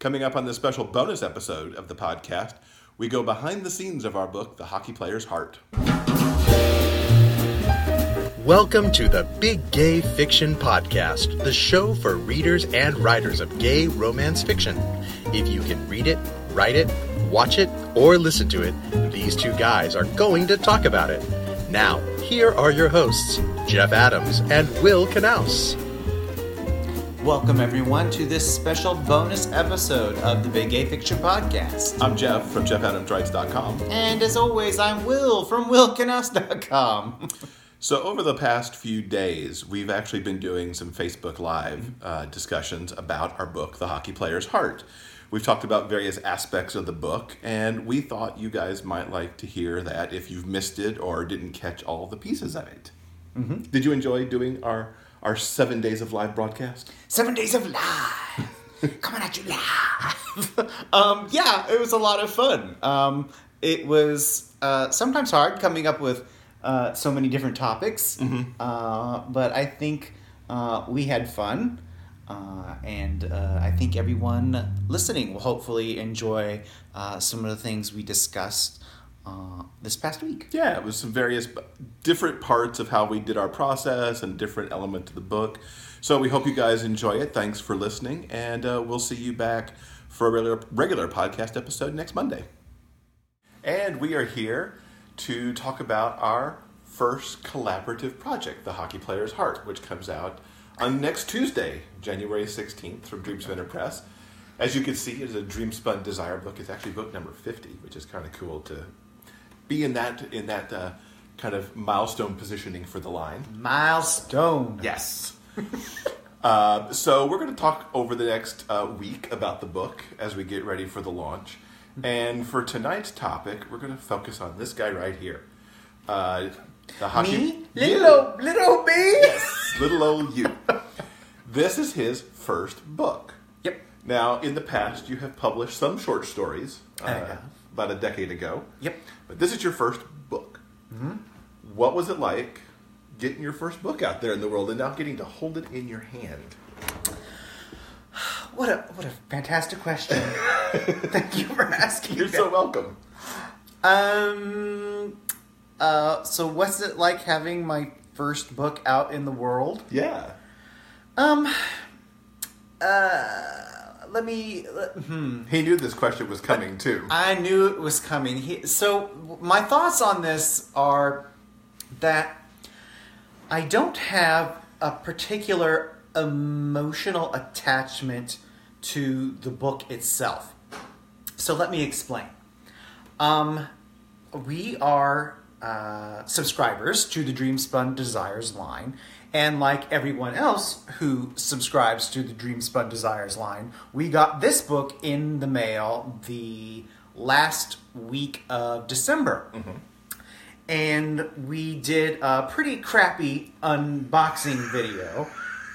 Coming up on this special bonus episode of the podcast, we go behind the scenes of our book, The Hockey Player's Heart. Welcome to the Big Gay Fiction Podcast, the show for readers and writers of gay romance fiction. If you can read it, write it, watch it, or listen to it, these two guys are going to talk about it. Now, here are your hosts, Jeff Adams and Will Knaus. Welcome, everyone, to this special bonus episode of the Big Gay Fiction Podcast. I'm Jeff from JeffAdamsWrites.com. And as always, I'm Will from WillKnaus.com. So, over the past few days, we've actually been doing some Facebook Live uh, discussions about our book, The Hockey Player's Heart. We've talked about various aspects of the book, and we thought you guys might like to hear that if you've missed it or didn't catch all the pieces of it. Mm-hmm. Did you enjoy doing our, our seven days of live broadcast? Seven days of live. Coming at you live. um, yeah, it was a lot of fun. Um, it was uh, sometimes hard coming up with uh, so many different topics, mm-hmm. uh, but I think uh, we had fun. Uh, and uh, I think everyone listening will hopefully enjoy uh, some of the things we discussed uh, this past week. Yeah, it was some various different parts of how we did our process and different element to the book. So we hope you guys enjoy it. Thanks for listening, and uh, we'll see you back for a regular, regular podcast episode next Monday. And we are here to talk about our first collaborative project, The Hockey Player's Heart, which comes out on next Tuesday, January 16th, from Dream Dreamspinner Press. As you can see, it's a Dreamspun Desire book. It's actually book number 50, which is kind of cool to be in that in that uh, kind of milestone positioning for the line. Milestone. Yes. uh, so we're going to talk over the next uh, week about the book as we get ready for the launch. And for tonight's topic, we're going to focus on this guy right here. Uh, the hockey. Me? Little, old, little old me? Yes, little old you. this is his first book. Yep. Now, in the past, you have published some short stories. Uh, about a decade ago. Yep. But this is your first book. Mm-hmm. What was it like getting your first book out there in the world and now getting to hold it in your hand? What a what a fantastic question! Thank you for asking. You're so welcome. Um, uh, so what's it like having my first book out in the world? Yeah. Um. Uh. Let me. Let, hmm. He knew this question was coming too. I knew it was coming. He, so my thoughts on this are that I don't have a particular emotional attachment to the book itself. So let me explain. Um, we are uh, subscribers to the Dreamspun Desires line. And like everyone else who subscribes to the Dreamspun Desires line, we got this book in the mail the last week of December. Mm-hmm. And we did a pretty crappy unboxing video.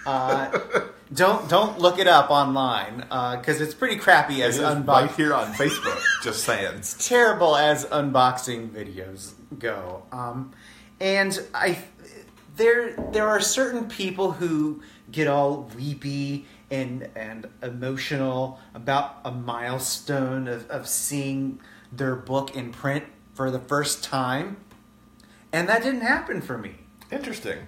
Uh, don't don't look it up online because uh, it's pretty crappy as unboxing. Right here on Facebook, just saying. It's terrible as unboxing videos go. Um, and I, there there are certain people who get all weepy and and emotional about a milestone of, of seeing their book in print for the first time, and that didn't happen for me. Interesting.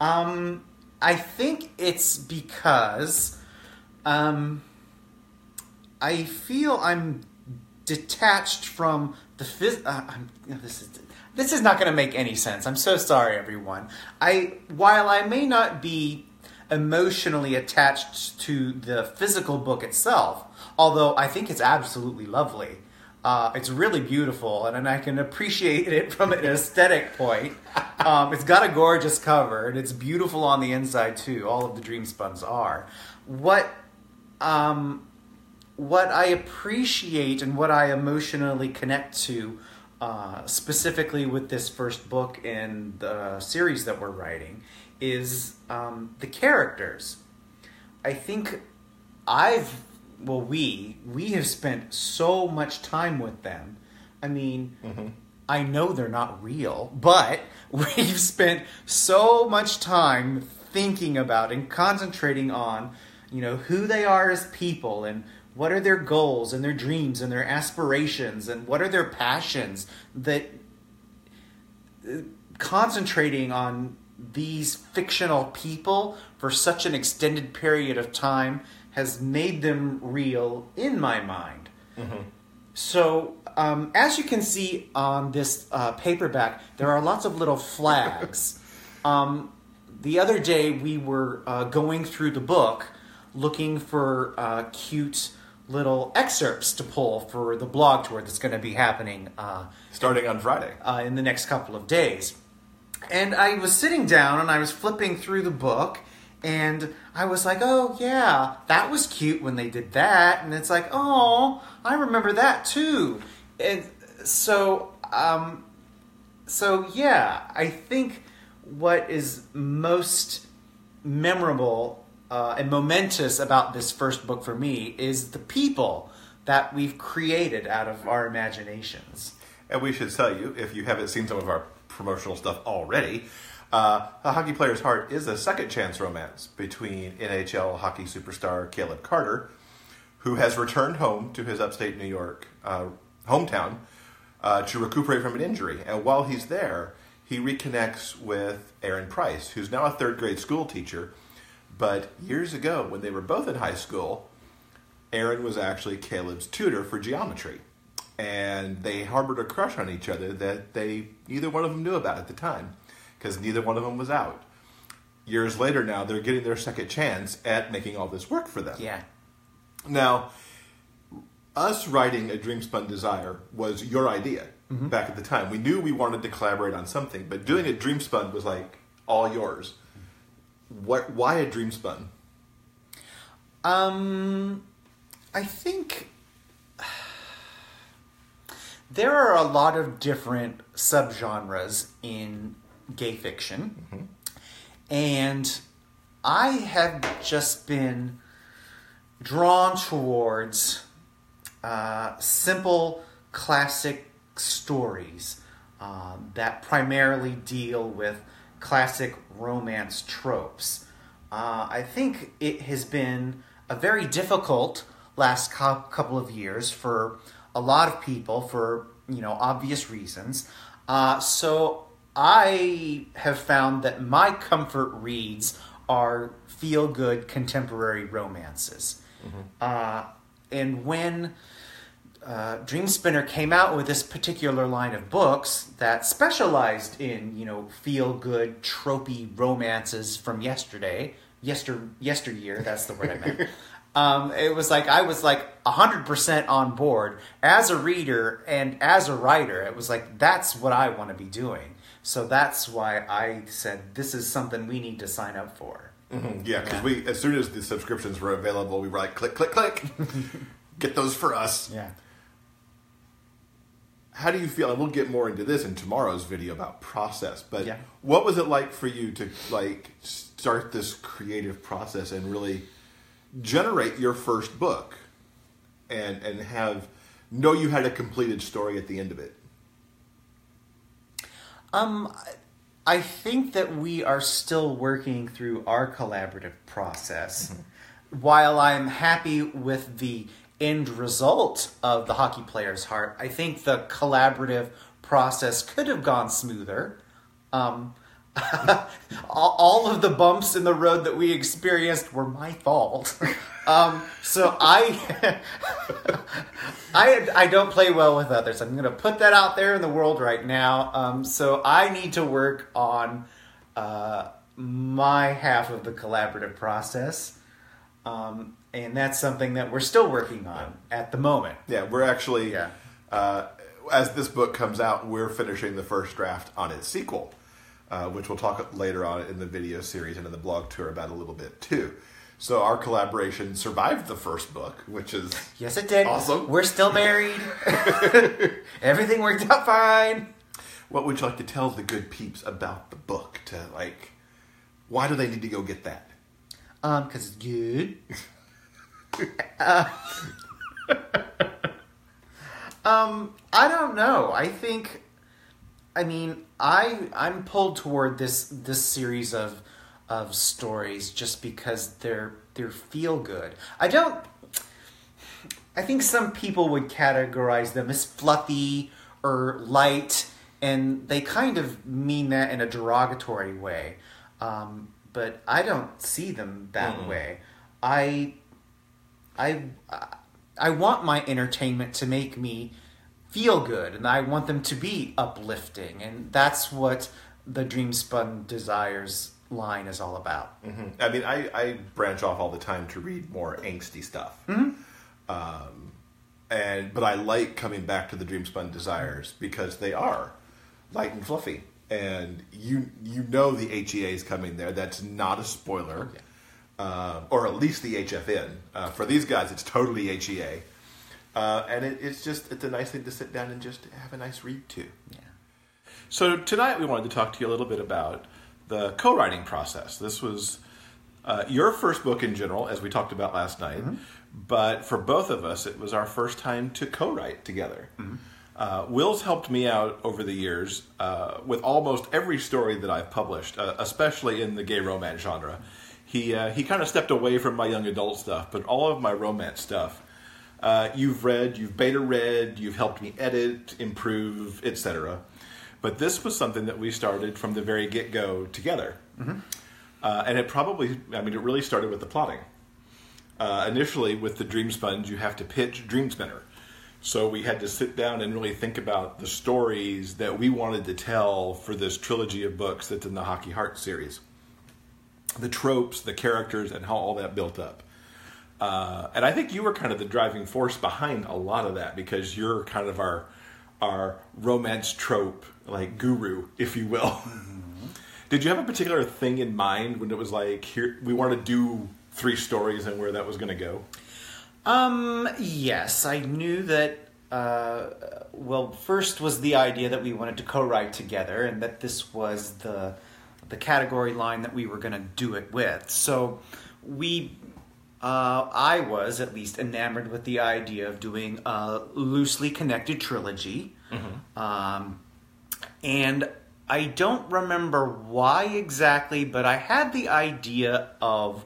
Um, I think it's because um, I feel I'm detached from the phys- uh, I'm, you know, this is this is not going to make any sense. I'm so sorry, everyone. I while I may not be emotionally attached to the physical book itself, although I think it's absolutely lovely. Uh, it's really beautiful, and, and I can appreciate it from an aesthetic point. Um, it's got a gorgeous cover, and it's beautiful on the inside too. All of the dream spuns are. What um, what I appreciate and what I emotionally connect to, uh, specifically with this first book in the series that we're writing, is um, the characters. I think I've well we we have spent so much time with them i mean mm-hmm. i know they're not real but we've spent so much time thinking about and concentrating on you know who they are as people and what are their goals and their dreams and their aspirations and what are their passions that uh, concentrating on these fictional people for such an extended period of time has made them real in my mind. So, um, as you can see on this uh, paperback, there are lots of little flags. um, the other day, we were uh, going through the book looking for uh, cute little excerpts to pull for the blog tour that's going to be happening uh, Starting on Friday. uh, in the next couple of days. And I was sitting down and I was flipping through the book, and I was like, oh, yeah, that was cute when they did that. And it's like, oh, I remember that too. And so, um, so yeah, I think what is most memorable uh, and momentous about this first book for me is the people that we've created out of our imaginations. And we should tell you, if you haven't seen some of our promotional stuff already, uh, A Hockey Player's Heart is a second chance romance between NHL hockey superstar Caleb Carter, who has returned home to his upstate New York uh, hometown uh, to recuperate from an injury. And while he's there, he reconnects with Aaron Price, who's now a third grade school teacher. But years ago, when they were both in high school, Aaron was actually Caleb's tutor for geometry. And they harbored a crush on each other that they neither one of them knew about at the time because neither one of them was out. Years later now, they're getting their second chance at making all this work for them. Yeah. Now, us writing A Dreamspun Desire was your idea mm-hmm. back at the time. We knew we wanted to collaborate on something, but doing a Dreamspun was like all yours. What? Why a Dreamspun? Um, I think there are a lot of different subgenres in gay fiction, and I have just been drawn towards uh, simple, classic stories um, that primarily deal with classic romance tropes. Uh, I think it has been a very difficult last cou- couple of years for a lot of people for you know obvious reasons. Uh, so I have found that my comfort reads are feel good contemporary romances. Uh, and when uh, Dreamspinner came out with this particular line of books that specialized in, you know, feel good, tropey romances from yesterday, yester yesteryear. That's the word I meant. um, it was like I was like hundred percent on board as a reader and as a writer. It was like that's what I want to be doing. So that's why I said this is something we need to sign up for. Yeah, because we as soon as the subscriptions were available, we were like, click, click, click, get those for us. Yeah. How do you feel? And we'll get more into this in tomorrow's video about process. But Yeah. what was it like for you to like start this creative process and really generate your first book, and and have know you had a completed story at the end of it? Um, I think that we are still working through our collaborative process. While I'm happy with the end result of the hockey player's heart, I think the collaborative process could have gone smoother. Um, all, of the bumps in the road that we experienced were my fault. Um, so I, I, I don't play well with others. I'm going to put that out there in the world right now. Um, so I need to work on uh, my half of the collaborative process. Um, and that's something that we're still working on at the moment. Yeah, we're actually, Yeah. uh, as this book comes out, we're finishing the first draft on its sequel, uh, which we'll talk later on in the video series and in the blog tour about a little bit too. So our collaboration survived the first book, which is Yes, it did. Awesome. We're still married. Everything worked out fine. what would you like to tell the good peeps about the book? To like, why do they need to go get that? Um, because it's good. um, I don't know. I think, I mean, I I'm pulled toward this this series of of stories just because they're they're feel good. I don't. I think some people would categorize them as fluffy or light, and they kind of mean that in a derogatory way. Um, but I don't see them that way. I, I, I want my entertainment to make me feel good, and I want them to be uplifting, and that's what the Dreamspun Desires line is all about. I mean, I, I branch off all the time to read more angsty stuff. Um, and but I like coming back to the Dreamspun Desires because they are light and fluffy, and you you know the HEA is coming there. That's not a spoiler, uh, or at least the HFN. Uh, for these guys, it's totally HEA, uh, and it, it's just it's a nice thing to sit down and just have a nice read too. Yeah. So tonight we wanted to talk to you a little bit about the co-writing process. This was uh, your first book in general, as we talked about last night, but for both of us, it was our first time to co-write together. Uh, Will's helped me out over the years uh, with almost every story that I've published, uh, especially in the gay romance genre. He uh, he kind of stepped away from my young adult stuff, but all of my romance stuff uh, you've read, you've beta read, you've helped me edit, improve, etc. But this was something that we started from the very get go together. Uh, and it probably, I mean, it really started with the plotting. Uh, initially, with the Dreamspuns, you have to pitch Dream Spinner. So we had to sit down and really think about the stories that we wanted to tell for this trilogy of books that's in the Hockey Heart series. The tropes, the characters, and how all that built up. Uh, and I think you were kind of the driving force behind a lot of that because you're kind of our our romance trope like guru, if you will. Did you have a particular thing in mind when it was like here we want to do three stories and where that was going to go? Um, yes, I knew that. Uh, well, first was the idea that we wanted to co-write together, and that this was the the category line that we were going to do it with. So we, uh, I was at least enamored with the idea of doing a loosely connected trilogy, um, and I don't remember why exactly, but I had the idea of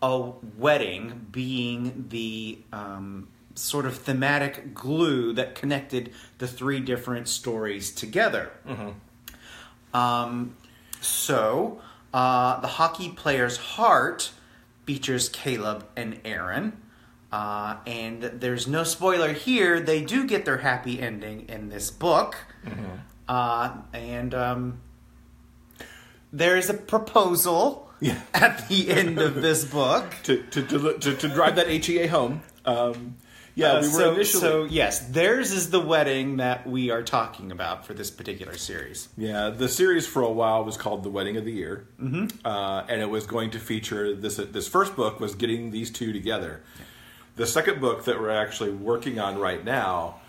a wedding being the um, sort of thematic glue that connected the three different stories together. Um, so, uh, the hockey player's heart features Caleb and Aaron. Uh, and there's no spoiler here. They do get their happy ending in this book. Uh, and um, there is a proposal Yeah. at the end of this book. To to to, to, to drive that HEA home. Um, yeah, Uh, we were so, initially. so yes, theirs is the wedding that we are talking about for this particular series. Yeah, the series for a while was called The Wedding of the Year, mm-hmm. uh, and it was going to feature this. This first book was getting these two together. The second book that we're actually working on right now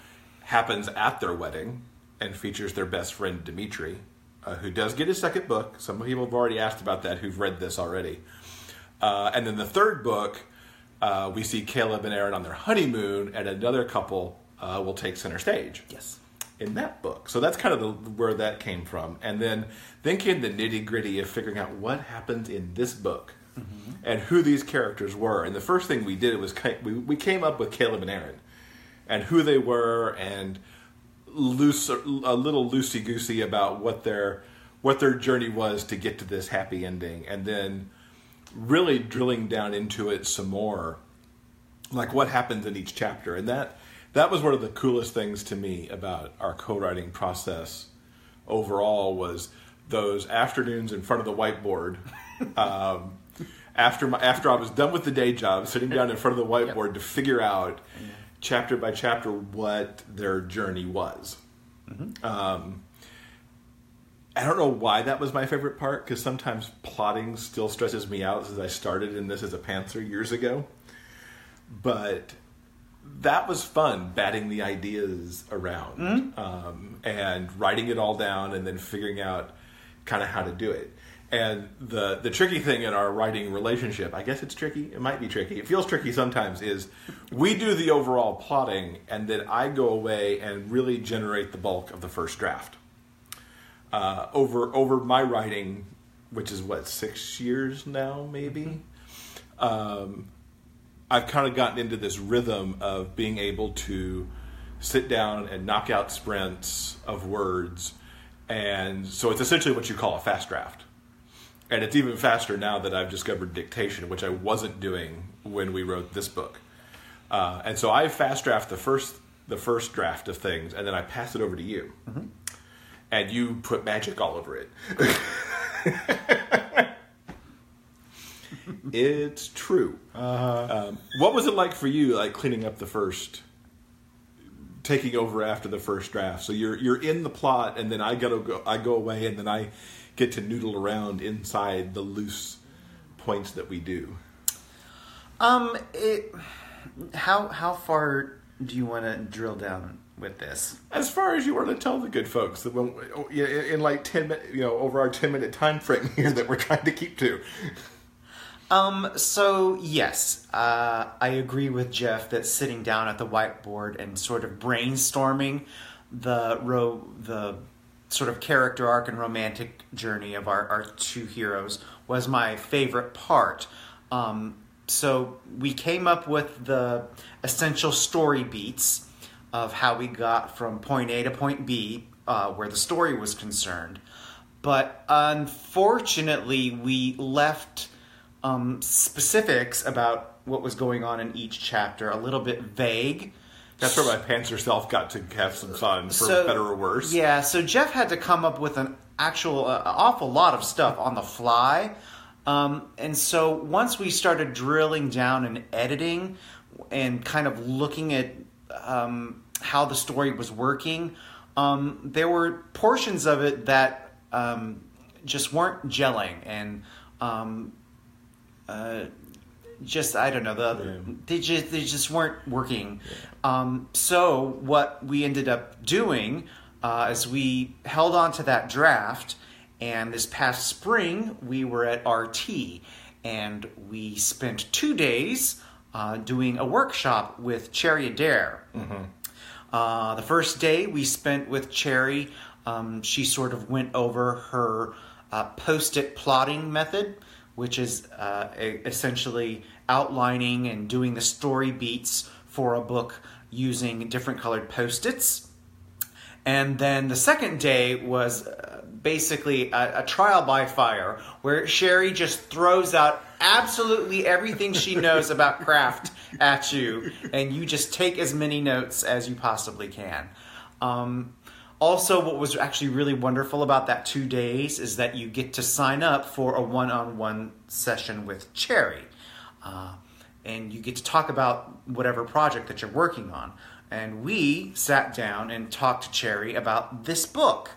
happens at their wedding and features their best friend Dimitri, uh, who does get his second book. Some people have already asked about that who've read this already. Uh, and then the third book, uh, we see Caleb and Aaron on their honeymoon, and another couple uh, will take center stage Yes. in that book. So that's kind of the, where that came from. And then then came the nitty gritty of figuring out what happens in this book and who these characters were. And the first thing we did was we, we came up with Caleb and Aaron and who they were and loose a little loosey goosey about what their what their journey was to get to this happy ending, and then really drilling down into it some more like what happens in each chapter. And that that was one of the coolest things to me about our co-writing process overall was those afternoons in front of the whiteboard um, after my, after I was done with the day job sitting down in front of the whiteboard to figure out chapter by chapter what their journey was. Um, I don't know why that was my favorite part because sometimes plotting still stresses me out since I started in this as a pantser years ago. But that was fun, batting the ideas around um, and writing it all down and then figuring out kind of how to do it. And the the tricky thing in our writing relationship, I guess it's tricky. It might be tricky. It feels tricky sometimes. Is we do the overall plotting, and then I go away and really generate the bulk of the first draft uh, over over my writing, which is what six years now, maybe. Um, I've kind of gotten into this rhythm of being able to sit down and knock out sprints of words, and so it's essentially what you call a fast draft. And it's even faster now that I've discovered dictation, which I wasn't doing when we wrote this book. Uh, and so I fast draft the first the first draft of things, and then I pass it over to you, and you put magic all over it. it's true. Um, what was it like for you, like cleaning up the first, taking over after the first draft? So you're you're in the plot, and then I gotta go. I go away, and then I get to noodle around inside the loose points that we do. Um, it. How how far do you want to drill down with this? As far as you want to tell the good folks that when, in in like ten you know, over our ten minute time frame here that we're trying to keep to. Um, so yes, uh, I agree with Jeff that sitting down at the whiteboard and sort of brainstorming the ro- the sort of character arc and romantic journey of our, our two heroes was my favorite part. Um, so we came up with the essential story beats of how we got from point A to point B, uh, where the story was concerned. But unfortunately, we left um, specifics about what was going on in each chapter a little bit vague. That's where my pantser self got to have some fun, for better or worse. Yeah, so Jeff had to come up with an actual, uh, awful lot of stuff on the fly. Um, and so once we started drilling down and editing and kind of looking at um, how the story was working, um, there were portions of it that um, just weren't gelling and um, uh, just I don't know the Yeah. they just they just weren't working. Um, so what we ended up doing uh, is we held on to that draft, and this past spring we were at RT, and we spent two days uh, doing a workshop with Cherry Adair. Uh, the first day we spent with Cherry, um, she sort of went over her uh, post it plotting method, which is uh, e- essentially outlining and doing the story beats for a book using different colored post its. And then the second day was uh, basically a, a trial by fire where Cherry just throws out absolutely everything she knows about craft at you, and you just take as many notes as you possibly can. Um, also, what was actually really wonderful about that two days is that you get to sign up for a one on one session with Cherry. Uh, and you get to talk about whatever project that you're working on. And we sat down and talked to Cherry about this book.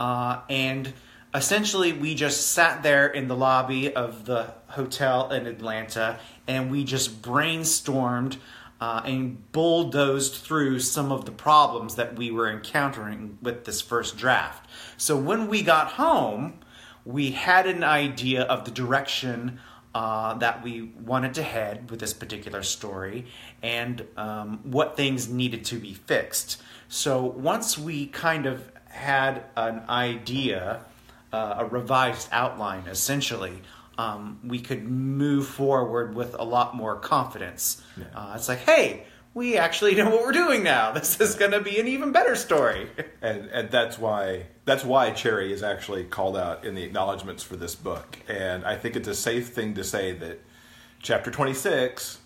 Uh, and essentially, we just sat there in the lobby of the hotel in Atlanta and we just brainstormed uh, and bulldozed through some of the problems that we were encountering with this first draft. So when we got home, we had an idea of the direction uh, that we wanted to head with this particular story and um, what things needed to be fixed. So once we kind of had an idea, uh, a revised outline essentially, um, we could move forward with a lot more confidence. Uh, it's like, hey, we actually know what we're doing now. This is going to be an even better story. and and that's why that's why Cherry is actually called out in the acknowledgments for this book. And I think it's a safe thing to say that chapter twenty six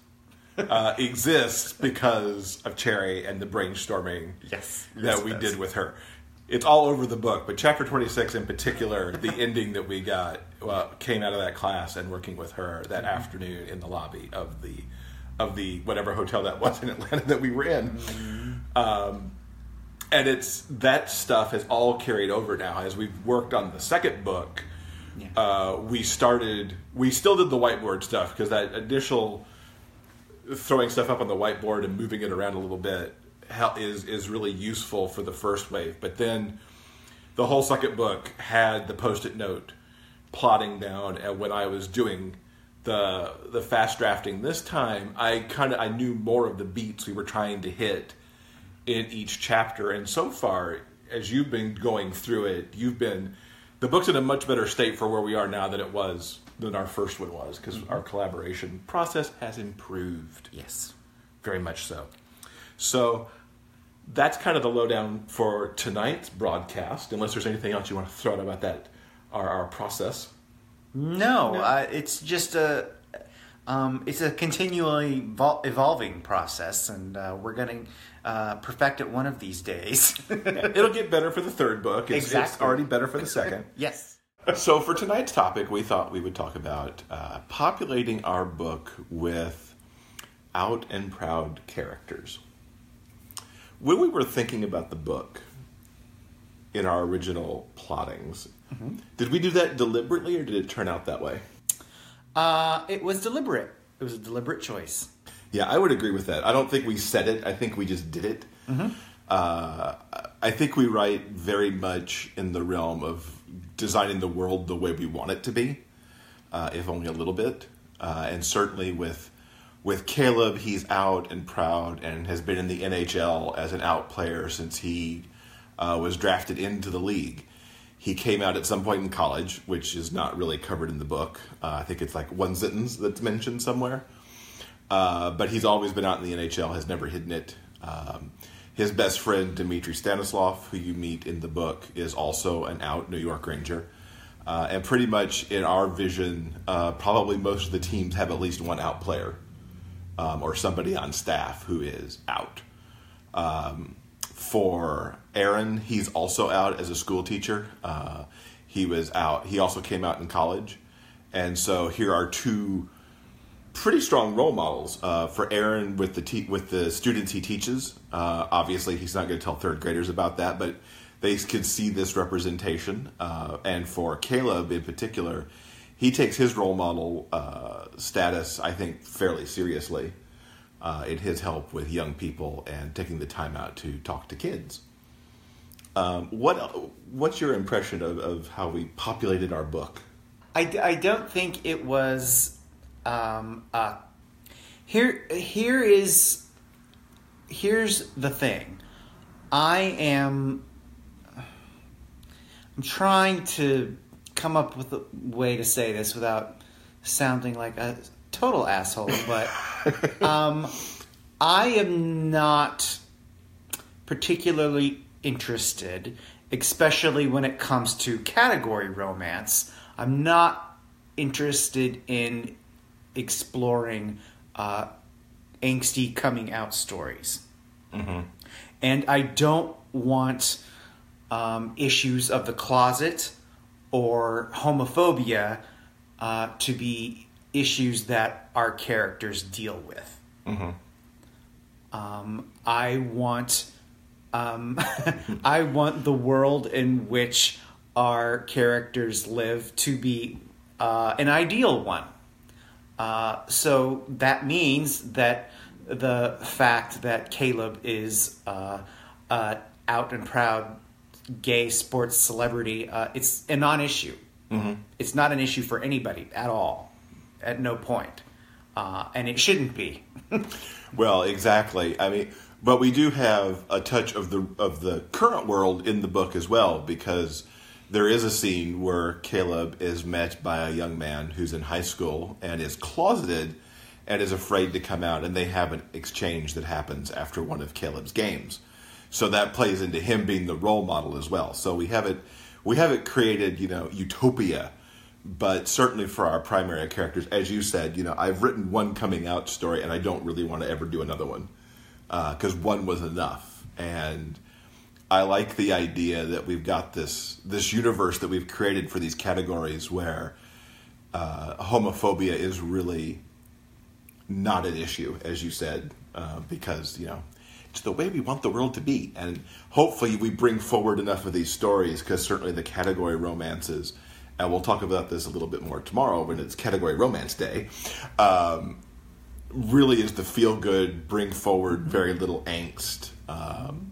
uh, exists because of Cherry and the brainstorming Yes. that Yes, we did with her. It's all over the book, but chapter twenty six in particular, the ending that we got well, came out of that class and working with her that Mm-hmm. afternoon in the lobby of the of the whatever hotel that was in Atlanta that we were in. Mm-hmm. Um, and it's that stuff has all carried over now as we've worked on the second book. Yeah. Uh, we started. We still did the whiteboard stuff because that initial throwing stuff up on the whiteboard and moving it around a little bit is is really useful for the first wave. But then the whole second book had the post-it note plotting down and when I was doing the the fast drafting this time I kind of I knew more of the beats we were trying to hit in each chapter and so far as you've been going through it you've been the book's in a much better state for where we are now than it was than our first one was because mm-hmm. our collaboration process has improved Yes. very much so. So that's kind of the lowdown for tonight's broadcast. Unless there's anything else you want to throw out about that, our, our process. No, Uh, it's just a um, it's a continually evol- evolving process, and uh, we're going to uh, perfect it one of these days. It'll get better for the third book. It's, it's Exactly. already better for the second. yes. so for tonight's topic, we thought we would talk about uh, populating our book with out and proud characters. When we were thinking about the book in our original plottings, did we do that deliberately or did it turn out that way? Uh, it was deliberate. It was a deliberate choice. Yeah, I would agree with that. I don't think we said it. I think we just did it. Uh, I think we write very much in the realm of designing the world the way we want it to be, uh, if only a little bit. Uh, and certainly with with Caleb, he's out and proud and has been in the NHL as an out player since he uh, was drafted into the league. He came out at some point in college, which is not really covered in the book. Uh, I think it's like one sentence that's mentioned somewhere. Uh, but he's always been out in the NHL, has never hidden it. Um, his best friend, Dmitry Stanislav, who you meet in the book, is also an out New York Ranger. Uh, and pretty much in our vision, uh, probably most of the teams have at least one out player um, or somebody on staff who is out. Um, for Aaron, he's also out as a school teacher. Uh, he was out. He also came out in college, and so here are two pretty strong role models uh, for Aaron with the te- with the students he teaches. Uh, obviously, he's not going to tell third graders about that, but they could see this representation. Uh, and for Caleb in particular, he takes his role model uh, status, I think, fairly seriously uh, in his help with young people and taking the time out to talk to kids. Um, what what's your impression of, of how we populated our book? I don't think it was. Um, uh, here here is here's the thing. I am. I'm trying to come up with a way to say this without sounding like a total asshole, but um, I am not particularly interested, especially when it comes to category romance. I'm not interested in exploring uh, angsty coming out stories. And I don't want um, issues of the closet or homophobia uh, to be issues that our characters deal with. Um, I want um, I want the world in which our characters live to be uh, an ideal one. Uh, so that means that the fact that Caleb is uh, uh, out and proud gay sports celebrity, uh, it's a non-issue. It's not an issue for anybody at all, at no point, uh, and it shouldn't be. Well, exactly. I mean, but we do have a touch of the of the current world in the book as well because there is a scene where Caleb is met by a young man who's in high school and is closeted and is afraid to come out and they have an exchange that happens after one of Caleb's games. So that plays into him being the role model as well. So we have it we have it created, you know, utopia but certainly for our primary characters, as you said, you know, I've written one coming out story, and I don't really want to ever do another one because one was enough. And I like the idea that we've got this this universe that we've created for these categories where uh, homophobia is really not an issue, as you said, uh, because you know it's the way we want the world to be, and hopefully we bring forward enough of these stories because certainly the category romances, and we'll talk about this a little bit more tomorrow when it's Category Romance Day. Um, really is the feel good, bring forward very little angst. Um,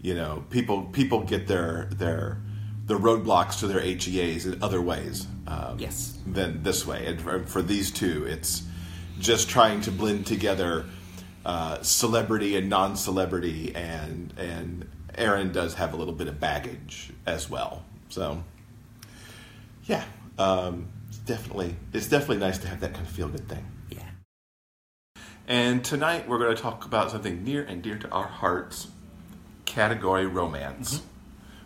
you know, people people get their their the roadblocks to their HEAs in other ways um, Yes. than this way. And for, for these two, it's just trying to blend together uh, celebrity and non-celebrity, and and Aaron does have a little bit of baggage as well. So, yeah. Um, definitely it's definitely nice to have that kind of feel good thing. Yeah. And tonight we're going to talk about something near and dear to our hearts category romance.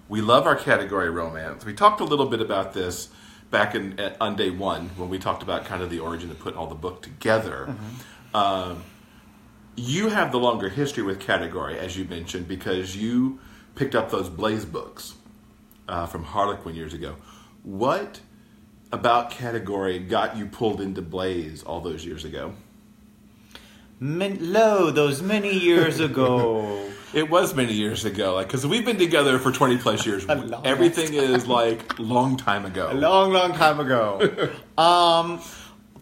We love our category romance. We talked a little bit about this back in at, on day one when we talked about kind of the origin of putting all the book together. Um, you have the longer history with category, as you mentioned, because you picked up those Blaze books uh, from Harlequin years ago. What about category got you pulled into Blaze all those years ago? Men- lo, those many years ago. It was many years ago, like because we've been together for twenty plus years. Everything is like long time ago. a long, long time ago. um,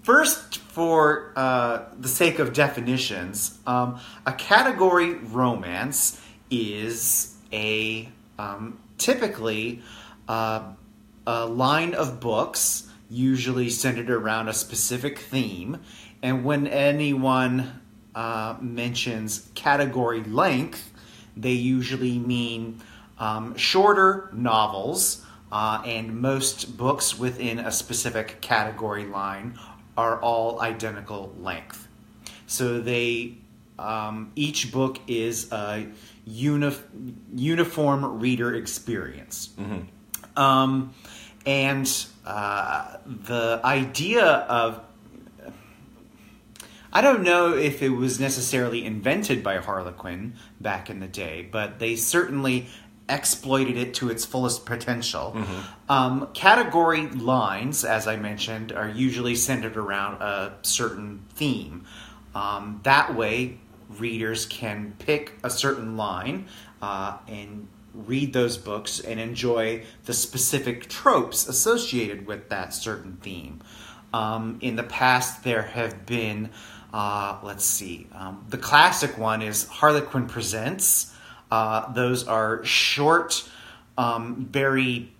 first, for uh, the sake of definitions, um, a category romance is a um, typically uh, a line of books, usually centered around a specific theme. And when anyone uh, mentions category length, they usually mean um, shorter novels, uh, and most books within a specific category line are all identical length. So they um, each book is a uni- uniform reader experience. Um, and uh, the idea of I don't know if it was necessarily invented by Harlequin back in the day, but they certainly exploited it to its fullest potential. Um, category lines, as I mentioned, are usually centered around a certain theme. Um, that way, readers can pick a certain line uh, and read those books and enjoy the specific tropes associated with that certain theme. Um, in the past, there have been, uh, let's see, um, the classic one is Harlequin Presents. Uh, those are short, um, very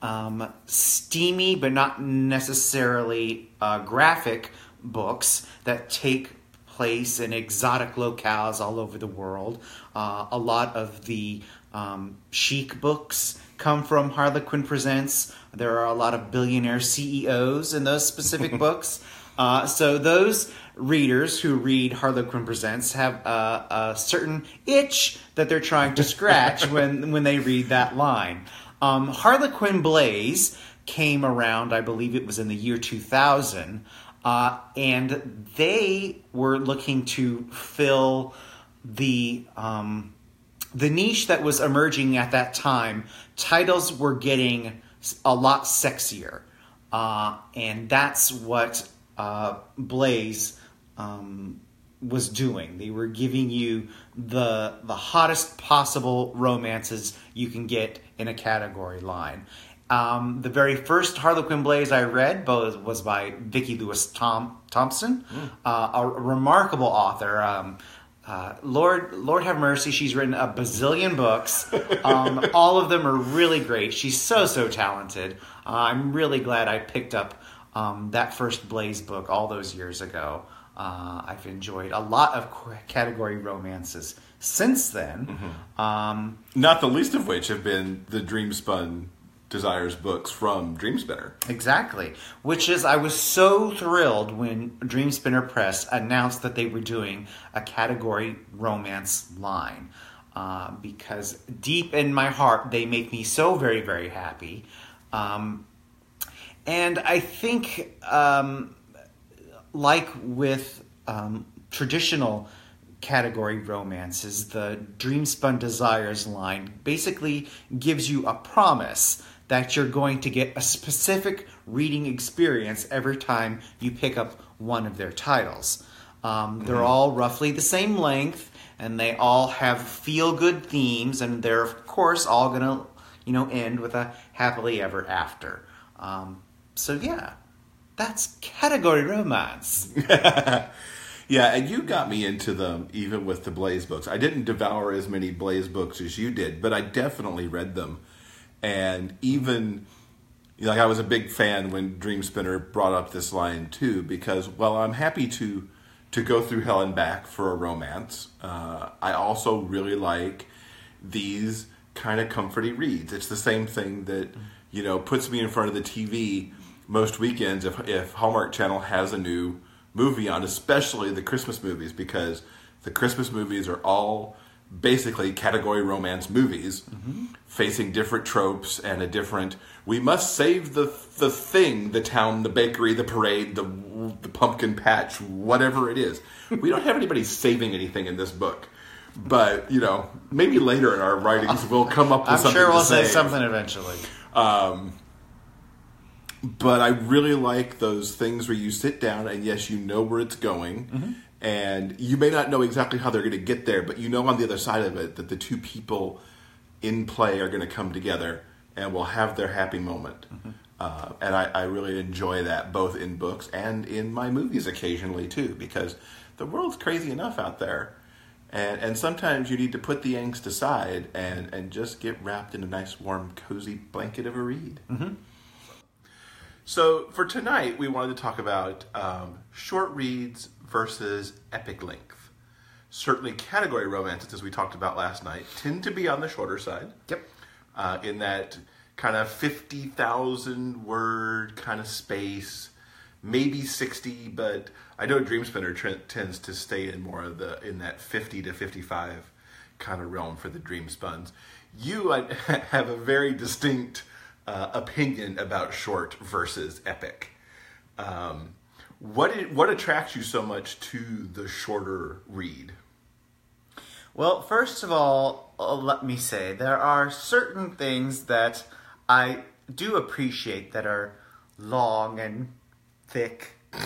um, steamy, but not necessarily uh, graphic books that take place in exotic locales all over the world. Uh, a lot of the um, sheikh books come from Harlequin Presents. There are a lot of billionaire CEOs in those specific books. Uh, so those readers who read Harlequin Presents have a, a certain itch that they're trying to scratch when when they read that line. Um, Harlequin Blaze came around, I believe it was in the year 2000, uh, and they were looking to fill the um, the niche that was emerging at that time. Titles were getting a lot sexier, uh, and that's what uh, Blaze um, was doing. They were giving you the the hottest possible romances you can get in a category line. Um, the very first Harlequin Blaze I read was, was by Vicki Lewis Tom, Thompson, uh, a remarkable author. Um, uh, Lord, Lord have mercy. She's written a bazillion books. Um, all of them are really great. She's so so talented. Uh, I'm really glad I picked up um, that first Blaze book all those years ago. Uh, I've enjoyed a lot of category romances since then. Um, Not the least of which have been the Dreamspun Desires books from Dreamspinner. Exactly. Which is, I was so thrilled when Dreamspinner Press announced that they were doing a category romance line. Uh, because deep in my heart, they make me so very, very happy. Um, and I think, um, like with um, traditional category romances, the Dreamspun Desires line basically gives you a promise that you're going to get a specific reading experience every time you pick up one of their titles. Um, they're all roughly the same length, and they all have feel-good themes, and they're of course all gonna, you know, end with a happily ever after. Um, so yeah, that's category romance. Yeah, and you got me into them even with the Blaze books. I didn't devour as many Blaze books as you did, but I definitely read them. And even like I was a big fan when Dreamspinner brought up this line too, because well, I'm happy to to go through hell and back for a romance. Uh, I also really like these kind of comforty reads. It's the same thing that you know puts me in front of the TV most weekends if if Hallmark Channel has a new movie on, especially the Christmas movies, because the Christmas movies are all basically category romance movies facing different tropes and a different we must save the the thing the town the bakery the parade the the pumpkin patch whatever it is we don't have anybody saving anything in this book but you know maybe later in our writings we'll come up with I'm something sure we'll say something eventually. Um, but I really like those things where you sit down and yes, you know where it's going, mm-hmm. and you may not know exactly how they're going to get there, but you know on the other side of it that the two people in play are going to come together and will have their happy moment. Mm-hmm. Uh, and I, I really enjoy that both in books and in my movies occasionally too, because the world's crazy enough out there. And, and sometimes you need to put the angst aside and, and just get wrapped in a nice warm cozy blanket of a read. Mm-hmm. So for tonight, we wanted to talk about um, short reads versus epic length. Certainly, category romances, as we talked about last night, tend to be on the shorter side. Yep. Uh, in that kind of fifty thousand word kind of space, maybe sixty, but I know Dreamspinner tr- tends to stay in more of the in that fifty to fifty-five kind of realm for the Dreamspuns. You I, have a very distinct uh, opinion about short versus epic. Um, what what attracts you so much to the shorter read? Well, first of all, uh, let me say there are certain things that I do appreciate that are long and thick.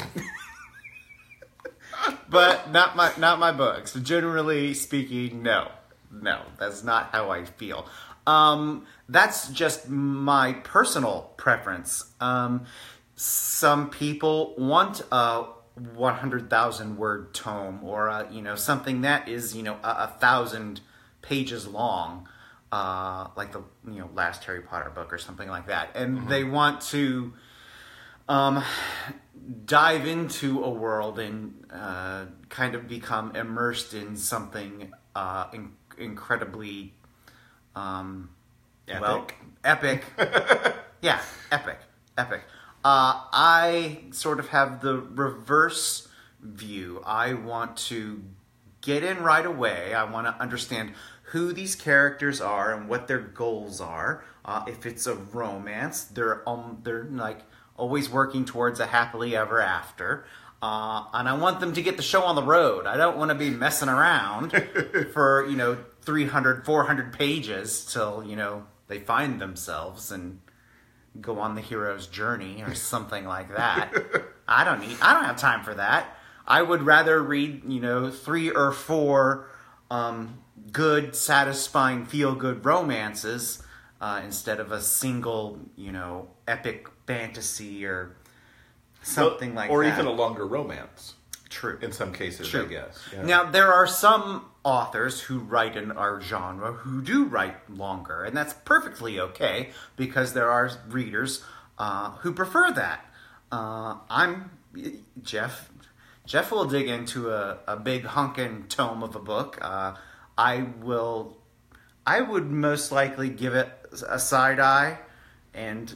but not my not my books. Generally speaking, no. No, that's not how I feel. Um, that's just my personal preference. Um, some people want a 100,000 word tome or a, you know something that is you know a, a thousand pages long uh, like the you know last Harry Potter book or something like that and they want to um, dive into a world and uh, kind of become immersed in something uh, in- incredibly um, well, epic. yeah, epic, epic. Uh, I sort of have the reverse view. I want to get in right away. I want to understand who these characters are and what their goals are. Uh, if it's a romance, they're um, they're like always working towards a happily ever after. Uh, and I want them to get the show on the road. I don't want to be messing around for, you know, 300, 400 pages till, you know, they find themselves and go on the hero's journey or something like that. I don't need I don't have time for that. I would rather read, you know, three or four um, good, satisfying, feel good romances uh, instead of a single, you know, epic fantasy or something like or that. even a longer romance True. in some cases, True. I guess. Yeah. Now there are some authors who write in our genre who do write longer, and that's perfectly okay because there are readers uh, who prefer that. Uh, I'm Jeff. Jeff will dig into a, a big hunkin' tome of a book. Uh, I will. I would most likely give it a side eye, and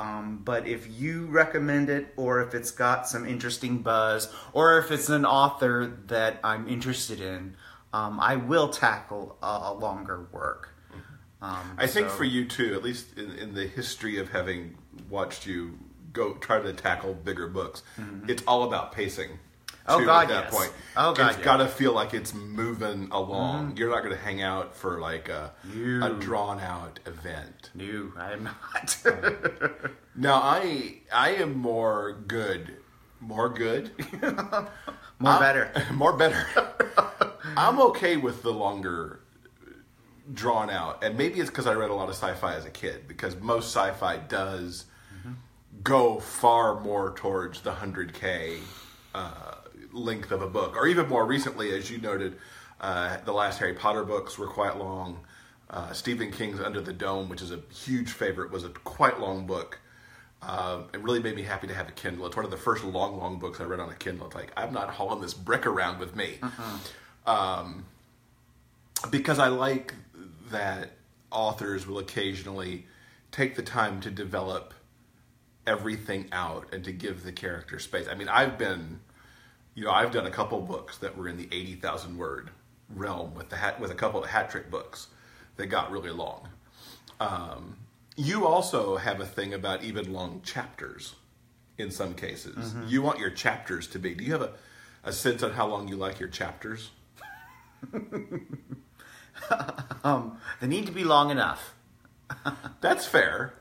um, but if you recommend it, or if it's got some interesting buzz, or if it's an author that I'm interested in, um, I will tackle a, a longer work. Um, I think for you too, at least in, in the history of having watched you go try to tackle bigger books, it's all about pacing. Oh, God, at that yes. point. Oh, God, it's yeah. got to feel like it's moving along. You're not going to hang out for like a, You- a drawn out event. no, I am not. Now I I am more good, more good, More better. more better. I'm okay with the longer drawn out, and maybe it's because I read a lot of sci-fi as a kid. Because most sci-fi does go far more towards the hundred k uh, length of a book, or even more recently, as you noted, uh, the last Harry Potter books were quite long. Uh, Stephen King's Under the Dome, which is a huge favorite, was a quite long book. Uh, it really made me happy to have a Kindle. It's one of the first long, long books I read on a Kindle. It's like I'm not hauling this brick around with me, um, because I like that authors will occasionally take the time to develop everything out and to give the character space. I mean, I've been, you know, I've done a couple books that were in the eighty thousand word realm with the hat with a couple of hat trick books that got really long. Um, you also have a thing about even long chapters in some cases. You want your chapters to be. Do you have a, a sense on how long you like your chapters? Um, they need to be long enough. That's fair.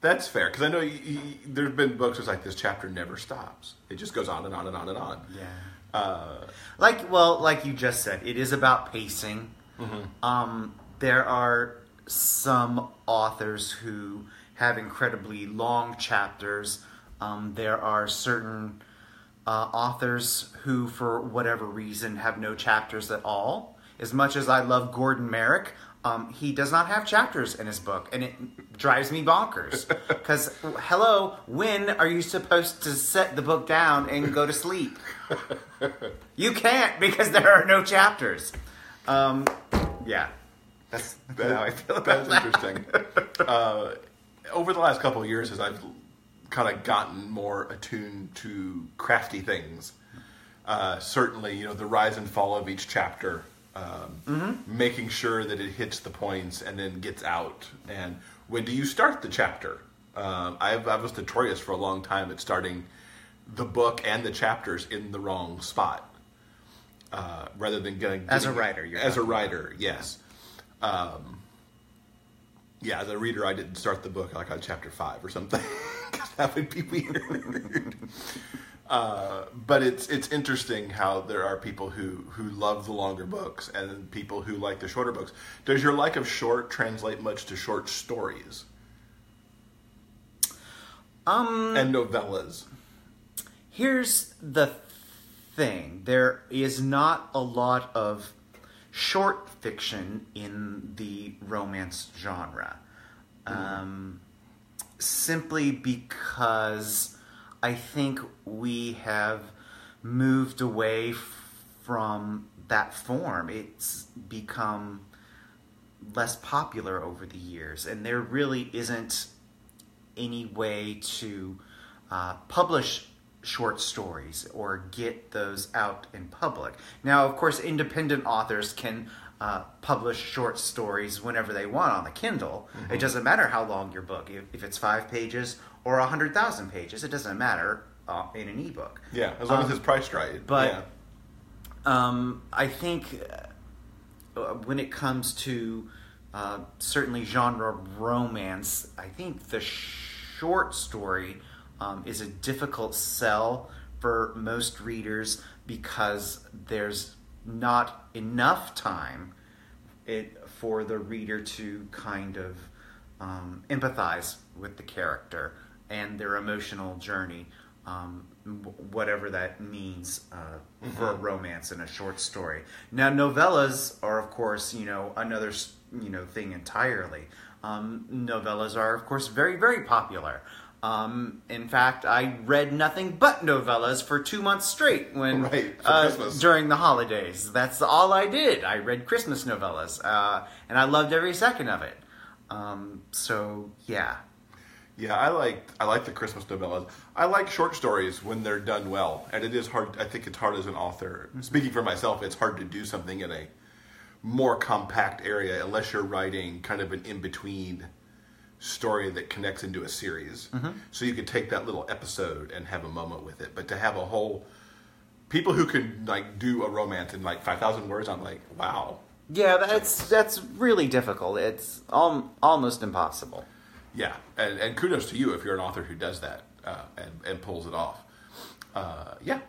That's fair because I know you, you, there's been books where it's like this chapter never stops. It just goes on and on and on and on. Yeah. Uh, Like well, like you just said, it is about pacing. Um, there are some authors who have incredibly long chapters. Um, there are certain uh, authors who, for whatever reason, have no chapters at all. As much as I love Gordon Merrick, um, he does not have chapters in his book, and it drives me bonkers. Because, hello, when are you supposed to set the book down and go to sleep? You can't because there are no chapters. Um, yeah, that's, that's how I feel about that's that. interesting. uh, over the last couple of years, as I've kind of gotten more attuned to crafty things, uh, certainly, you know, the rise and fall of each chapter, um, making sure that it hits the points and then gets out. And when do you start the chapter? Um, I, I was notorious for a long time at starting the book and the chapters in the wrong spot. Uh, rather than getting As a writer, you're as a writer, yes. Um, yeah, as a reader, I didn't start the book like on chapter five or something. that would be weird. uh, but it's it's interesting how there are people who who love the longer books and people who like the shorter books. Does your like of short translate much to short stories Um, and novellas? here's the thing there is not a lot of short fiction in the romance genre um, simply because i think we have moved away from that form it's become less popular over the years and there really isn't any way to uh, publish short stories or get those out in public. Now, of course, independent authors can uh, publish short stories whenever they want on the Kindle. It doesn't matter how long your book, if, if it's five pages or a hundred thousand pages, it doesn't matter uh, in an ebook. Yeah, as long as Um, it's priced right. but- yeah. Um, I think uh, when it comes to uh, certainly genre romance, I think the short story um, is a difficult sell for most readers because there's not enough time it for the reader to kind of um, empathize with the character and their emotional journey, um, whatever that means uh, for a romance in a short story. Now, novellas are, of course, you know, another you know thing entirely. Um, novellas are, of course, very very popular. Um, in fact, I read nothing but novellas for two months straight when Right, uh, during the holidays. That's all I did. I read Christmas novellas, uh, and I loved every second of it. Um, so yeah, Yeah, I like I like the Christmas novellas. I like short stories when they're done well, and it is hard. I think it's hard as an author. Mm-hmm. Speaking for myself, it's hard to do something in a more compact area unless you're writing kind of an in between story that connects into a series. Mm-hmm. So you could take that little episode and have a moment with it, but to have a whole people who can like do a romance in like five thousand words, I'm like, wow. yeah, that's that's really difficult. It's al- almost impossible. Yeah, and, and kudos to you if you're an author who does that uh, and, and pulls it off. Uh, yeah.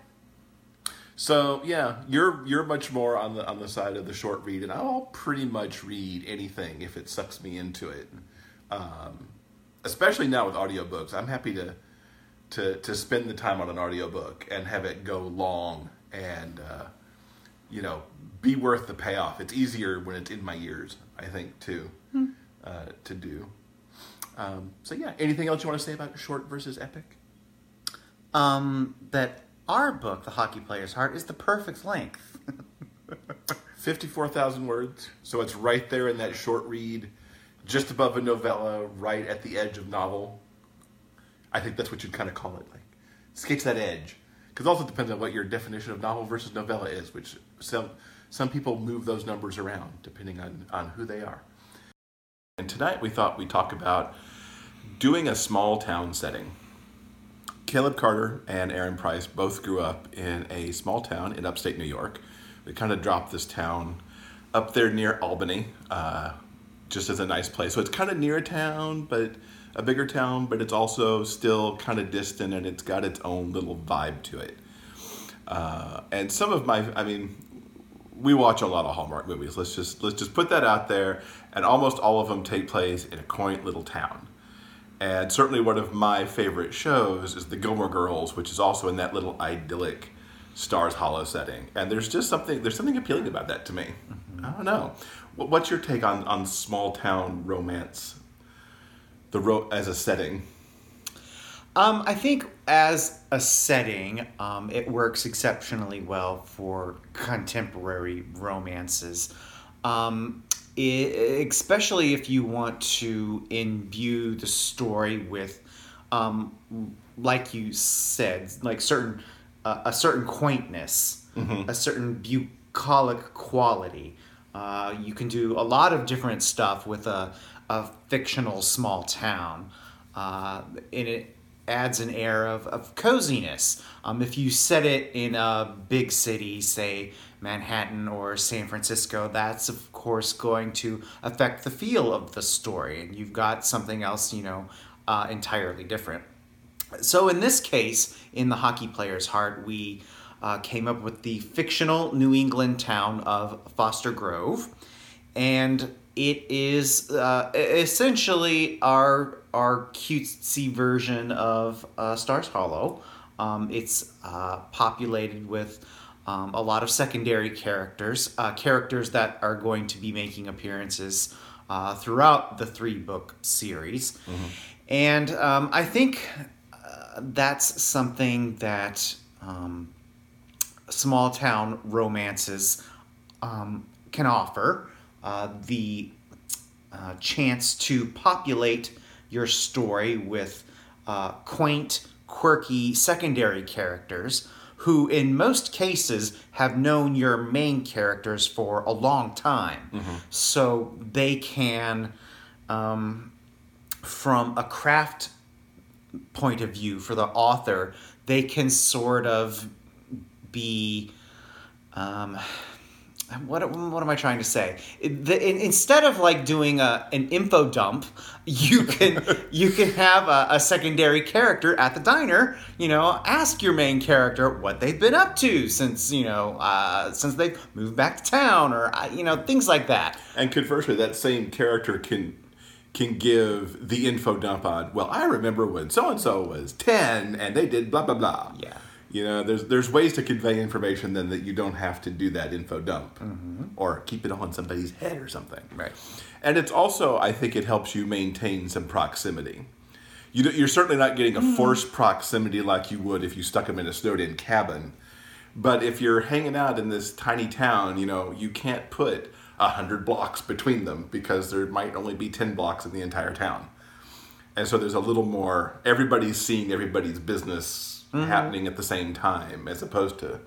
So yeah, you're you're much more on the on the side of the short read, and I'll pretty much read anything if it sucks me into it. Um, especially now with audiobooks, I'm happy to to to spend the time on an audiobook and have it go long and uh, you know be worth the payoff. It's easier when it's in my ears, I think, too, uh, to do. Um, so yeah, anything else you want to say about short versus epic? Um, that our book, The Hockey Player's Heart, is the perfect length. Fifty-four thousand words, so it's right there in that short read, just above a novella, right at the edge of novel. I think that's what you'd kind of call it, like skates that edge. Because also depends on what your definition of novel versus novella is, which some some people move those numbers around depending on on who they are. And tonight we thought we'd talk about doing a small town setting. Caleb Carter and Aaron Price both grew up in a small town in upstate New York. We kind of dropped this town up there near Albany, uh, just as a nice place. So it's kind of near a town, but a bigger town, but it's also still kind of distant and it's got its own little vibe to it. Uh, and some of my, I mean, we watch a lot of Hallmark movies. Let's just let's just put that out there, and almost all of them take place in a quaint little town. And certainly one of my favorite shows is The Gilmore Girls, which is also in that little idyllic Stars Hollow setting. And there's just something there's something appealing about that to me. Mm-hmm. I don't know. What's your take on on small town romance? The ro- as a setting. Um, I think as a setting, um, it works exceptionally well for contemporary romances. Um, it, especially if you want to imbue the story with, um, like you said, like certain uh, a certain quaintness, mm-hmm. a certain bucolic quality. Uh, you can do a lot of different stuff with a, a fictional small town. Uh, and it adds an air of, of coziness. Um, if you set it in a big city, say Manhattan or San Francisco, that's of course going to affect the feel of the story, and you've got something else, you know, uh, entirely different. So in this case, in the hockey player's heart, we uh, came up with the fictional New England town of Foster Grove, and it is uh, essentially our our cutesy version of uh, Stars Hollow. Um, it's uh, populated with um, a lot of secondary characters, uh, characters that are going to be making appearances uh, throughout the three book series. Mm-hmm. And um, I think uh, that's something that um, small town romances um, can offer. Uh, the uh, chance to populate your story with uh, quaint, quirky secondary characters who, in most cases, have known your main characters for a long time. Mm-hmm. So they can, um, from a craft point of view for the author, they can sort of be. Um, what what am I trying to say? The, in, instead of like doing a an info dump, you can you can have a, a, secondary character at the diner. You know, ask your main character what they've been up to since you know uh, since they've moved back to town, or uh, you know things like that. And conversely, that same character can can give the info dump on. Well, I remember when so and so was ten and they did blah blah blah. Yeah. You know, there's there's ways to convey information then that you don't have to do that info dump mm-hmm. or keep it on somebody's head or something. Right. And it's also, I think, it helps you maintain some proximity. You you're certainly not getting a mm-hmm. forced proximity like you would if you stuck them in a snowed-in cabin. But if you're hanging out in this tiny town, you know, you can't put a hundred blocks between them because there might only be ten blocks in the entire town. And so there's a little more. Everybody's seeing everybody's business mm-hmm. happening at the same time, as opposed to,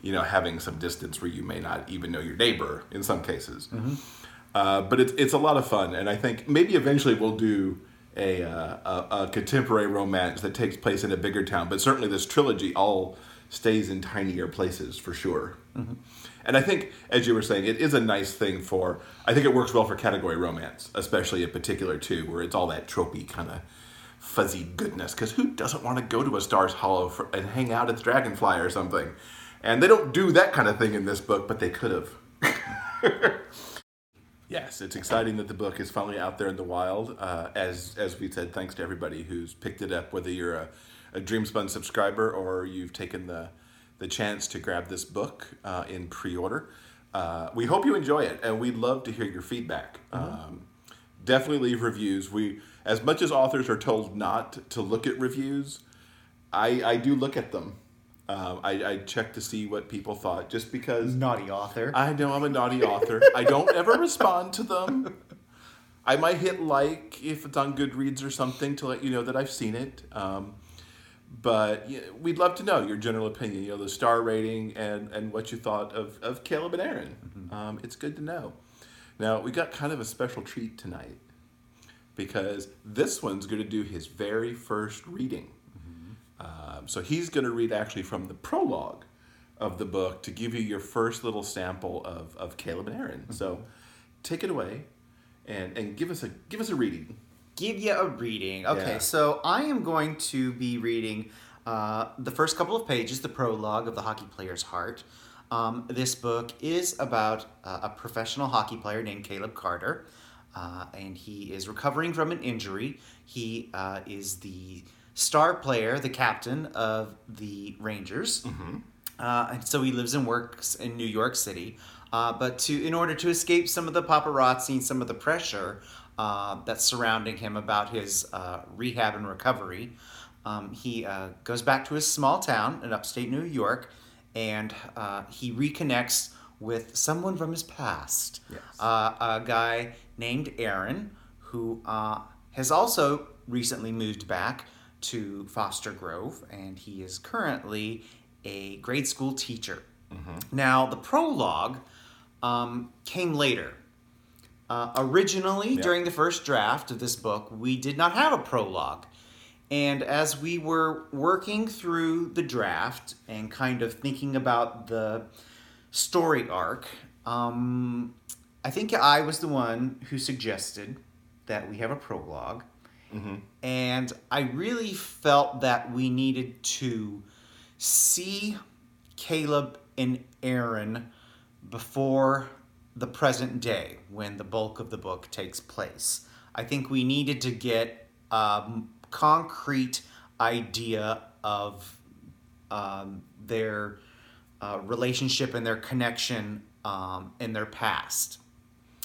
you know, having some distance where you may not even know your neighbor in some cases. Mm-hmm. Uh, but it's it's a lot of fun, and I think maybe eventually we'll do a, uh, a, a contemporary romance that takes place in a bigger town. But certainly this trilogy all stays in tinier places for sure. Mm-hmm. And I think, as you were saying, it is a nice thing for. I think it works well for category romance, especially in particular too, where it's all that tropey kind of fuzzy goodness. Because who doesn't want to go to a Stars Hollow for, and hang out at the Dragonfly or something? And they don't do that kind of thing in this book, but they could have. yes, it's exciting that the book is finally out there in the wild. Uh, as as we said, thanks to everybody who's picked it up, whether you're a, a Dreamspun subscriber or you've taken the the chance to grab this book uh, in pre-order. Uh, we hope you enjoy it, and we'd love to hear your feedback. Mm-hmm. Um, definitely leave reviews. We as much as authors are told not to look at reviews, I, I do look at them. Um, I, I check to see what people thought just because. Naughty author. I know I'm a naughty author. I don't ever respond to them. I might hit like if it's on Goodreads or something to let you know that I've seen it. Um, but yeah, we'd love to know your general opinion, you know, the star rating and, and what you thought of, of Caleb and Aaron. Mm-hmm. Um, it's good to know. Now, we got kind of a special treat tonight because this one's going to do his very first reading. Mm-hmm. Um, so he's going to read actually from the prologue of the book to give you your first little sample of, of Caleb and Aaron. Mm-hmm. So take it away and, and give us a give us a reading give you a reading. Okay, yeah. so I am going to be reading uh, the first couple of pages, the prologue of The Hockey Player's Heart. Um, this book is about uh, a professional hockey player named Caleb Carter, uh, and he is recovering from an injury. He uh, is the star player, the captain of the Rangers. Mm-hmm. Uh, and so he lives and works in New York City. Uh, but to in order to escape some of the paparazzi and some of the pressure, uh, that's surrounding him about his uh, rehab and recovery. Um, he uh, goes back to his small town in upstate New York and uh, he reconnects with someone from his past. Yes. Uh, a guy named Aaron who has also recently moved back to Foster Grove and he is currently a grade school teacher. Mm-hmm. Now, the prologue um, came later uh, originally, yeah. during the first draft of this book, we did not have a prologue. And as we were working through the draft and kind of thinking about the story arc, um, I think I was the one who suggested that we have a prolog mm-hmm. And I really felt that we needed to see Caleb and Aaron before the present day when the bulk of the book takes place. I think we needed to get a concrete idea of um, their uh, relationship and their connection um, in their past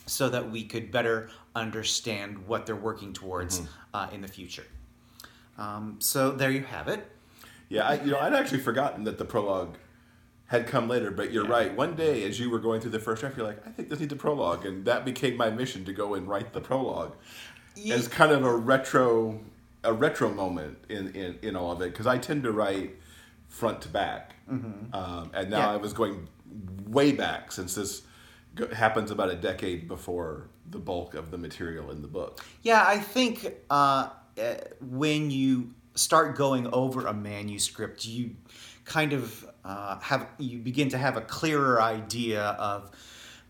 so that we could better understand what they're working towards mm-hmm. uh, in the future. Um, so there you have it. Yeah, I, you know, I'd actually forgotten that the prologue had come later. But you're yeah. right. One day, as you were going through the first draft, you're like, I think this needs a prologue, and that became my mission to go and write the prologue yeah. as kind of a retro, a retro moment in in, in all of it because I tend to write front to back, mm-hmm. um, and now yeah. I was going way back since this happens about a decade before the bulk of the material in the book. Yeah, I think uh, eh, when you start going over a manuscript, you kind of uh, have you begin to have a clearer idea of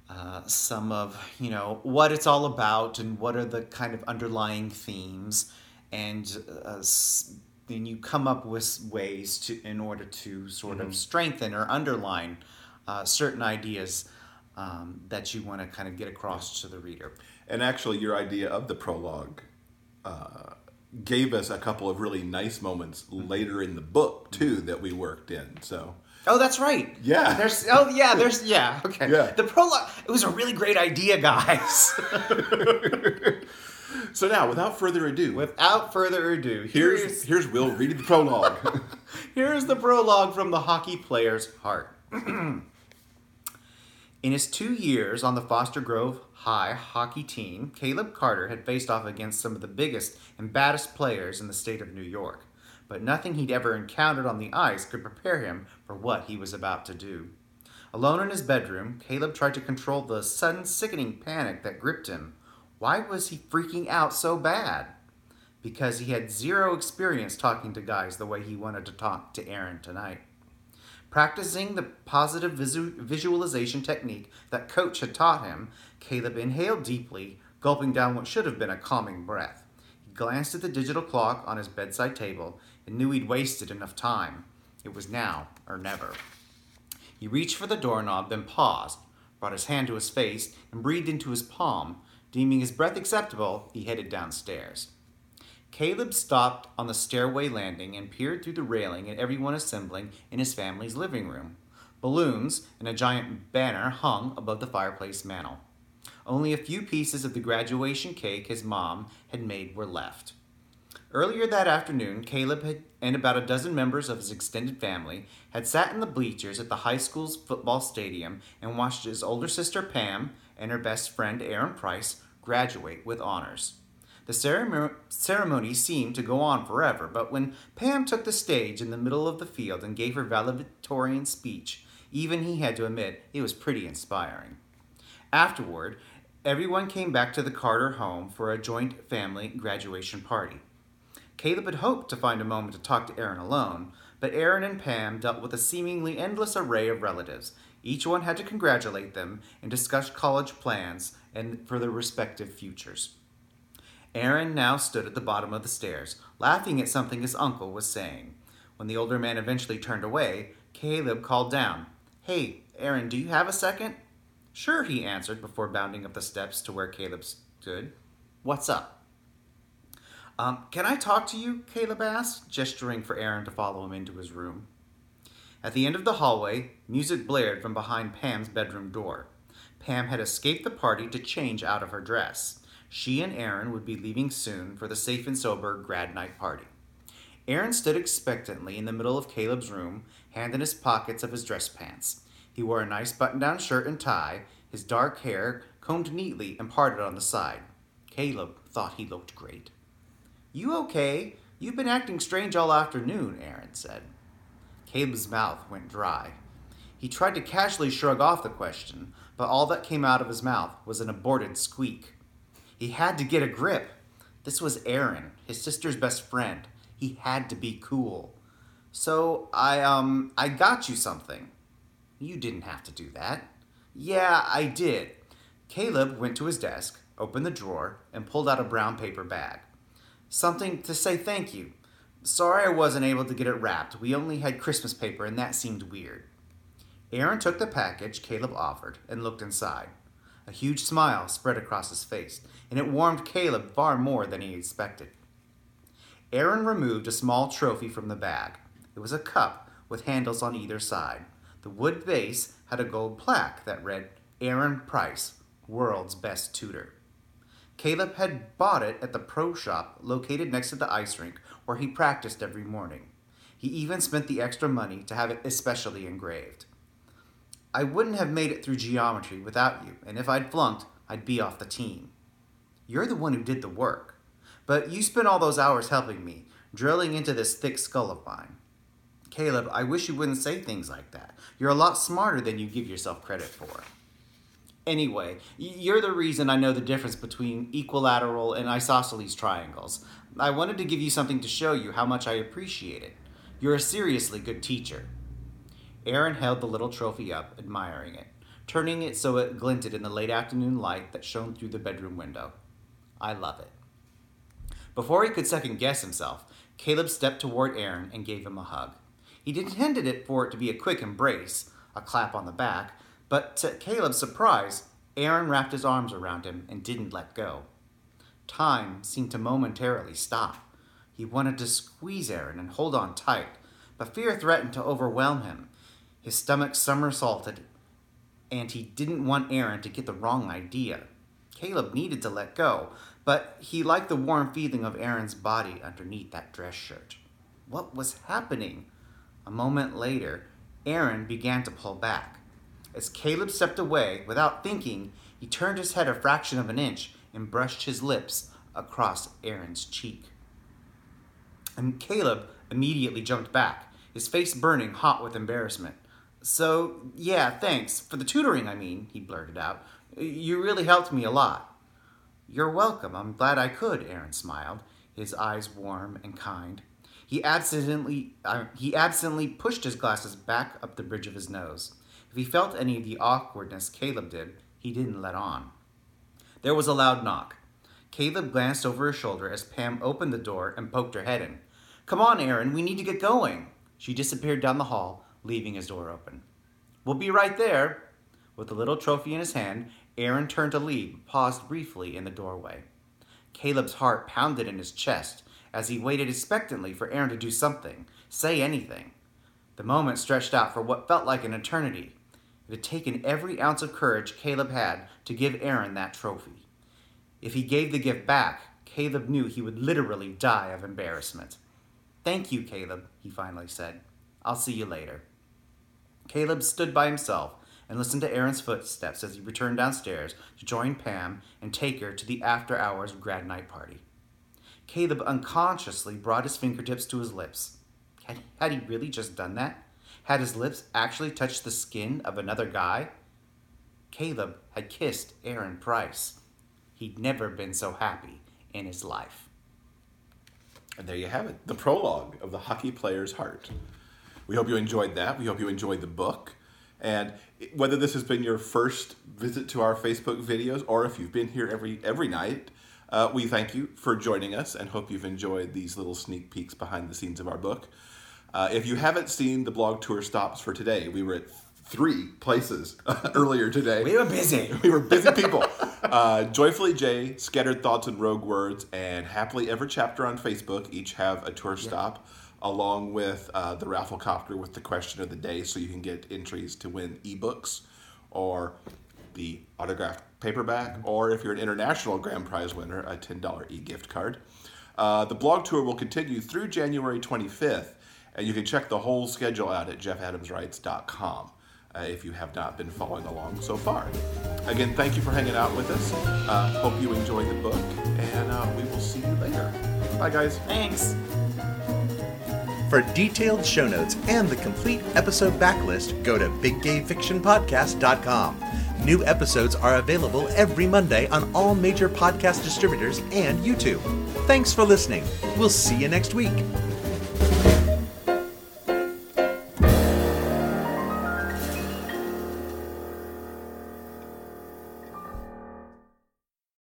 uh, some of you know what it's all about and what are the kind of underlying themes and uh, then you come up with ways to in order to sort mm-hmm. of strengthen or underline uh, certain ideas um, that you want to kind of get across to the reader and actually your idea of the prologue uh, gave us a couple of really nice moments later in the book too that we worked in so Oh, that's right. Yeah. There's oh yeah, there's yeah, okay. Yeah. The prologue it was a really great idea, guys. so now, without further ado, without further ado, here's here's, here's Will reading the prologue. here's the prologue from the hockey player's heart. In his two years on the Foster Grove High hockey team, Caleb Carter had faced off against some of the biggest and baddest players in the state of New York but nothing he'd ever encountered on the ice could prepare him for what he was about to do. Alone in his bedroom, Caleb tried to control the sudden sickening panic that gripped him. Why was he freaking out so bad? Because he had zero experience talking to guys the way he wanted to talk to Aaron tonight. Practicing the positive visu- visualization technique that Coach had taught him, Caleb inhaled deeply, gulping down what should have been a calming breath. He glanced at the digital clock on his bedside table and knew he'd wasted enough time. It was now or never. He reached for the doorknob, then paused, brought his hand to his face, and breathed into his palm. Deeming his breath acceptable, he headed downstairs. Caleb stopped on the stairway landing and peered through the railing at everyone assembling in his family's living room. Balloons and a giant banner hung above the fireplace mantel. Only a few pieces of the graduation cake his mom had made were left. Earlier that afternoon, Caleb had, and about a dozen members of his extended family had sat in the bleachers at the high school's football stadium and watched his older sister Pam and her best friend Aaron Price graduate with honors. The ceremony, seemed to go on forever, but when Pam took the stage in the middle of the field and gave her valedictorian speech, even he had to admit it was pretty inspiring. Afterward, everyone came back to the Carter home for a joint family graduation party. Caleb had hoped to find a moment to talk to Aaron alone, but Aaron and Pam dealt with a seemingly endless array of relatives. Each one had to congratulate them and discuss college plans and for their respective futures. Aaron now stood at the bottom of the stairs, laughing at something his uncle was saying. When the older man eventually turned away, Caleb called down, Hey, Aaron, do you have a second? Sure, he answered before bounding up the steps to where Caleb stood. What's up? Um, can I talk to you? Caleb asked, gesturing for Aaron to follow him into his room. At the end of the hallway, music blared from behind Pam's bedroom door. Pam had escaped the party to change out of her dress. She and Aaron would be leaving soon for the safe and sober grad night party. Aaron stood expectantly in the middle of Caleb's room, hand in his pockets of his dress pants. He wore a nice button down shirt and tie, his dark hair combed neatly and parted on the side. Caleb thought he looked great. You okay? You've been acting strange all afternoon, Aaron said. Caleb's mouth went dry. He tried to casually shrug off the question, but all that came out of his mouth was an aborted squeak. He had to get a grip. This was Aaron, his sister's best friend. He had to be cool. So I um I got you something. You didn't have to do that. Yeah, I did. Caleb went to his desk, opened the drawer, and pulled out a brown paper bag. Something to say thank you. Sorry I wasn't able to get it wrapped. We only had Christmas paper, and that seemed weird. Aaron took the package Caleb offered and looked inside. A huge smile spread across his face, and it warmed Caleb far more than he expected. Aaron removed a small trophy from the bag. It was a cup with handles on either side. The wood base had a gold plaque that read Aaron Price, World's Best Tutor. Caleb had bought it at the pro shop located next to the ice rink where he practiced every morning. He even spent the extra money to have it especially engraved. I wouldn't have made it through geometry without you, and if I'd flunked, I'd be off the team. You're the one who did the work. But you spent all those hours helping me, drilling into this thick skull of mine. Caleb, I wish you wouldn't say things like that. You're a lot smarter than you give yourself credit for. Anyway, you're the reason I know the difference between equilateral and isosceles triangles. I wanted to give you something to show you how much I appreciate it. You're a seriously good teacher. Aaron held the little trophy up, admiring it, turning it so it glinted in the late afternoon light that shone through the bedroom window. I love it. Before he could second guess himself, Caleb stepped toward Aaron and gave him a hug. He intended it for it to be a quick embrace, a clap on the back, but to Caleb's surprise, Aaron wrapped his arms around him and didn't let go. Time seemed to momentarily stop. He wanted to squeeze Aaron and hold on tight, but fear threatened to overwhelm him. His stomach somersaulted, and he didn't want Aaron to get the wrong idea. Caleb needed to let go, but he liked the warm feeling of Aaron's body underneath that dress shirt. What was happening? A moment later, Aaron began to pull back. As Caleb stepped away, without thinking, he turned his head a fraction of an inch and brushed his lips across Aaron's cheek. And Caleb immediately jumped back, his face burning hot with embarrassment. So, yeah, thanks. For the tutoring, I mean, he blurted out. You really helped me a lot. You're welcome. I'm glad I could, Aaron smiled, his eyes warm and kind. He absently, uh, he absently pushed his glasses back up the bridge of his nose. If he felt any of the awkwardness Caleb did, he didn't let on. There was a loud knock. Caleb glanced over his shoulder as Pam opened the door and poked her head in. Come on, Aaron, we need to get going. She disappeared down the hall, leaving his door open. We'll be right there. With the little trophy in his hand, Aaron turned to leave, paused briefly in the doorway. Caleb's heart pounded in his chest as he waited expectantly for Aaron to do something, say anything. The moment stretched out for what felt like an eternity. It had taken every ounce of courage Caleb had to give Aaron that trophy. If he gave the gift back, Caleb knew he would literally die of embarrassment. Thank you, Caleb, he finally said. I'll see you later. Caleb stood by himself and listened to Aaron's footsteps as he returned downstairs to join Pam and take her to the after hours grad night party. Caleb unconsciously brought his fingertips to his lips. Had, had he really just done that? Had his lips actually touched the skin of another guy? Caleb had kissed Aaron Price. He'd never been so happy in his life. And there you have it, the prologue of The Hockey Player's Heart. We hope you enjoyed that. We hope you enjoyed the book. And whether this has been your first visit to our Facebook videos or if you've been here every every night, uh, we thank you for joining us and hope you've enjoyed these little sneak peeks behind the scenes of our book. Uh, if you haven't seen the blog tour stops for today, we were at three places earlier today. We were busy. We were busy people. uh, Joyfully Jay, Scattered Thoughts and Rogue Words, and Happily Ever Chapter on Facebook each have a tour stop, along with uh, the Rafflecopter with the question of the day, so you can get entries to win ebooks or the autographed paperback, or if you're an international grand prize winner, a $10 e gift card. Uh, the blog tour will continue through January 25th, and you can check the whole schedule out at jeffadamswrites.com uh, if you have not been following along so far. Again, thank you for hanging out with us. Uh, hope you enjoyed the book, and uh, we will see you later. Bye, guys. Thanks. For detailed show notes and the complete episode backlist, go to biggayfictionpodcast.com. New episodes are available every Monday on all major podcast distributors and YouTube. Thanks for listening. We'll see you next week.